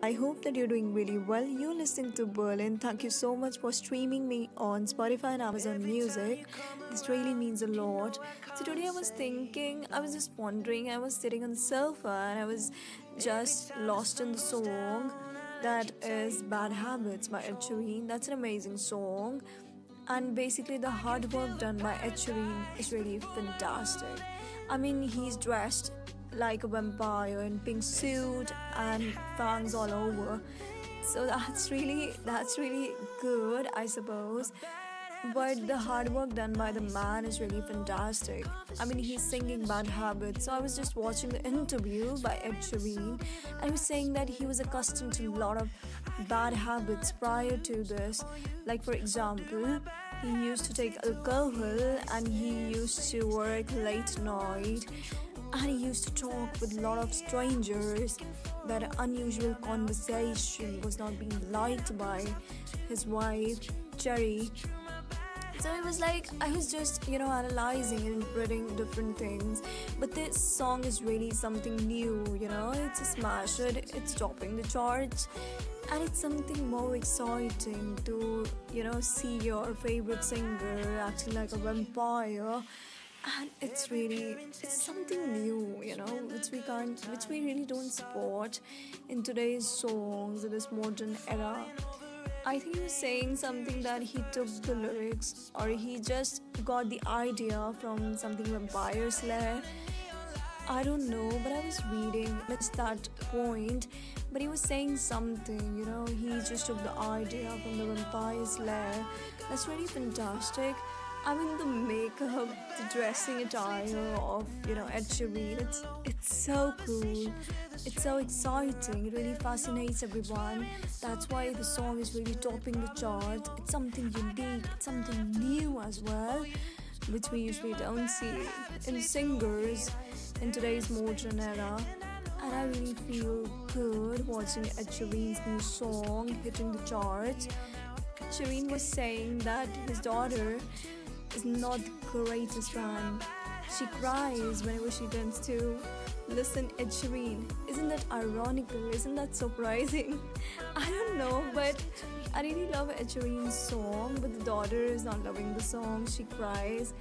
I hope that you're doing really well. You're listening to Berlin. Thank you so much for streaming me on Spotify and Amazon Music. This really means a lot. So today I was thinking, I was just wondering, I was sitting on the sofa and I was just lost in the song that is Bad Habits by Ed Sheeran. That's an amazing song. And basically the hard work done by Ed Sheeran is really fantastic. I mean, he's dressed like a vampire and pink suit and fangs all over. So that's really that's really good, I suppose. But the hard work done by the man is really fantastic. I mean, he's singing Bad Habits. So I was just watching the interview by Ed Sheeran, and he was saying that he was accustomed to a lot of bad habits prior to this. Like, for example, he used to take alcohol and he used to work late night he used to talk with a lot of strangers. That unusual conversation was not being liked by his wife, Cherry. So it was like I was just, you know, analyzing and reading different things. But this song is really something new, you know, it's a smash hit, it's topping the charts. And it's something more exciting to, you know, see your favorite singer acting like a vampire and it's really it's something new you know which we can't which we really don't support in today's songs in this modern era. I think he was saying something that he took the lyrics or he just got the idea from something vampire slayer i don't know but i was reading at that point. But he was saying something you know he just took the idea from the vampire slayer that's really fantastic I mean the makeup, the dressing attire of you know Ed Sheeran. It's it's so cool. It's so exciting. It really fascinates everyone. That's why the song is really topping the charts. It's something unique. It's something new as well, which we usually don't see in singers in today's modern era. And I really feel good watching Ed Sheeran's new song hitting the charts. Sheeran was saying that his daughter is not the greatest fan. She cries whenever she tends to listen Ed Sheeran. Isn't that ironical? Isn't that surprising? I don't know, but I really love Ed Sheeran's song, but the daughter is not loving the song. She cries